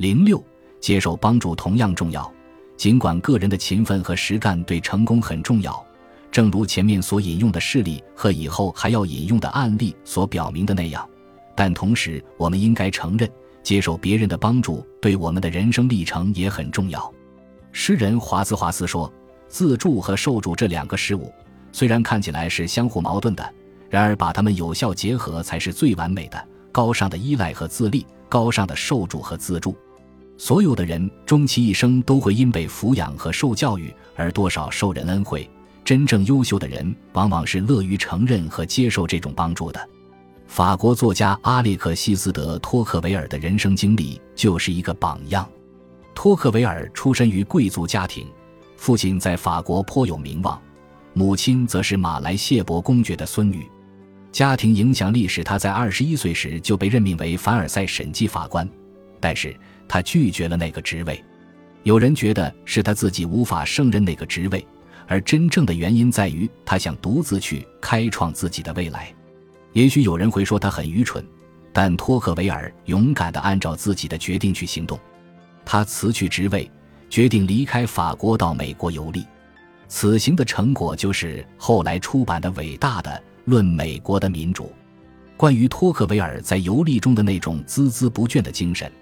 零六，接受帮助同样重要。尽管个人的勤奋和实干对成功很重要，正如前面所引用的事例和以后还要引用的案例所表明的那样，但同时我们应该承认，接受别人的帮助对我们的人生历程也很重要。诗人华兹华斯说：“自助和受助这两个事物，虽然看起来是相互矛盾的，然而把它们有效结合才是最完美的。高尚的依赖和自立，高尚的受助和自助。所有的人终其一生都会因被抚养和受教育而多少受人恩惠。真正优秀的人往往是乐于承认和接受这种帮助的。”法国作家阿列克西斯·德·托克维尔的人生经历就是一个榜样。托克维尔出身于贵族家庭，父亲在法国颇有名望，母亲则是马来谢伯公爵的孙女。家庭影响力使他在二十一岁时就被任命为凡尔赛审计法官，但是他拒绝了那个职位。有人觉得是他自己无法胜任那个职位，而真正的原因在于他想独自去开创自己的未来。也许有人会说他很愚蠢，但托克维尔勇敢地按照自己的决定去行动。他辞去职位，决定离开法国到美国游历。此行的成果就是后来出版的伟大的《论美国的民主》。关于托克维尔在游历中的那种孜孜不倦的精神，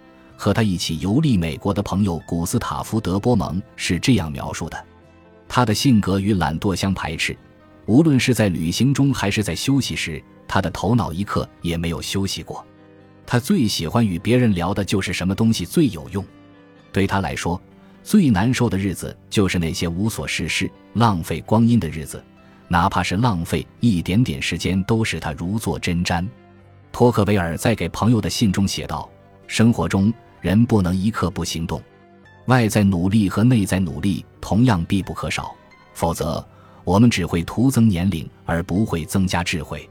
和他一起游历美国的朋友古斯塔夫·德波蒙是这样描述的：他的性格与懒惰相排斥，无论是在旅行中还是在休息时，他的头脑一刻也没有休息过。他最喜欢与别人聊的就是什么东西最有用。对他来说，最难受的日子就是那些无所事事、浪费光阴的日子，哪怕是浪费一点点时间，都使他如坐针毡。托克维尔在给朋友的信中写道：“生活中人不能一刻不行动，外在努力和内在努力同样必不可少，否则我们只会徒增年龄而不会增加智慧。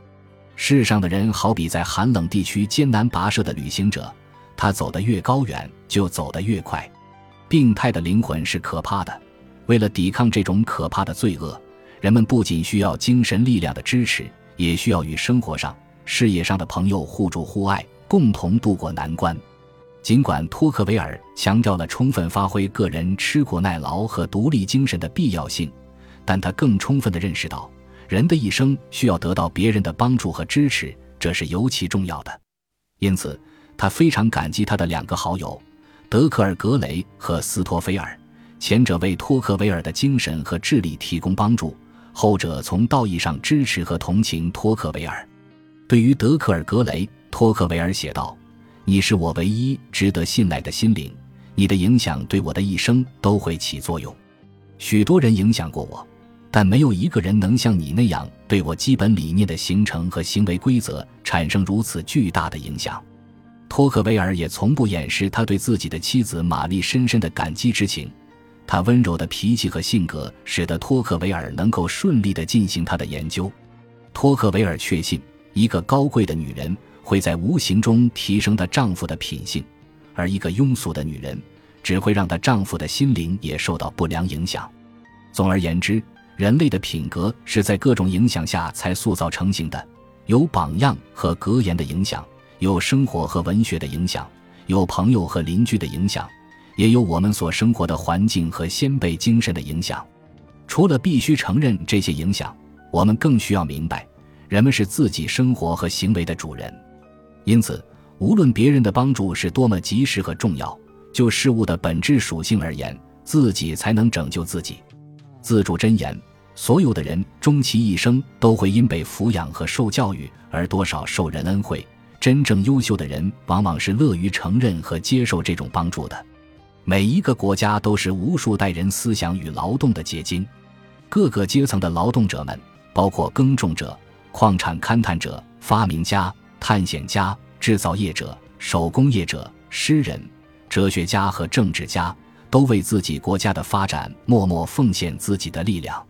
世上的人好比在寒冷地区艰难跋涉的旅行者。”他走得越高远，就走得越快。病态的灵魂是可怕的。为了抵抗这种可怕的罪恶，人们不仅需要精神力量的支持，也需要与生活上、事业上的朋友互助互爱，共同度过难关。尽管托克维尔强调了充分发挥个人吃苦耐劳和独立精神的必要性，但他更充分地认识到，人的一生需要得到别人的帮助和支持，这是尤其重要的。因此。他非常感激他的两个好友，德克尔格雷和斯托菲尔，前者为托克维尔的精神和智力提供帮助，后者从道义上支持和同情托克维尔。对于德克尔格雷，托克维尔写道：“你是我唯一值得信赖的心灵，你的影响对我的一生都会起作用。许多人影响过我，但没有一个人能像你那样对我基本理念的形成和行为规则产生如此巨大的影响。”托克维尔也从不掩饰他对自己的妻子玛丽深深的感激之情。他温柔的脾气和性格使得托克维尔能够顺利地进行他的研究。托克维尔确信，一个高贵的女人会在无形中提升她丈夫的品性，而一个庸俗的女人只会让她丈夫的心灵也受到不良影响。总而言之，人类的品格是在各种影响下才塑造成型的，有榜样和格言的影响。有生活和文学的影响，有朋友和邻居的影响，也有我们所生活的环境和先辈精神的影响。除了必须承认这些影响，我们更需要明白，人们是自己生活和行为的主人。因此，无论别人的帮助是多么及时和重要，就事物的本质属性而言，自己才能拯救自己。自主箴言：所有的人终其一生都会因被抚养和受教育而多少受人恩惠。真正优秀的人，往往是乐于承认和接受这种帮助的。每一个国家都是无数代人思想与劳动的结晶，各个阶层的劳动者们，包括耕种者、矿产勘探者、发明家、探险家、制造业者、手工业者、诗人、哲学家和政治家，都为自己国家的发展默默奉献自己的力量。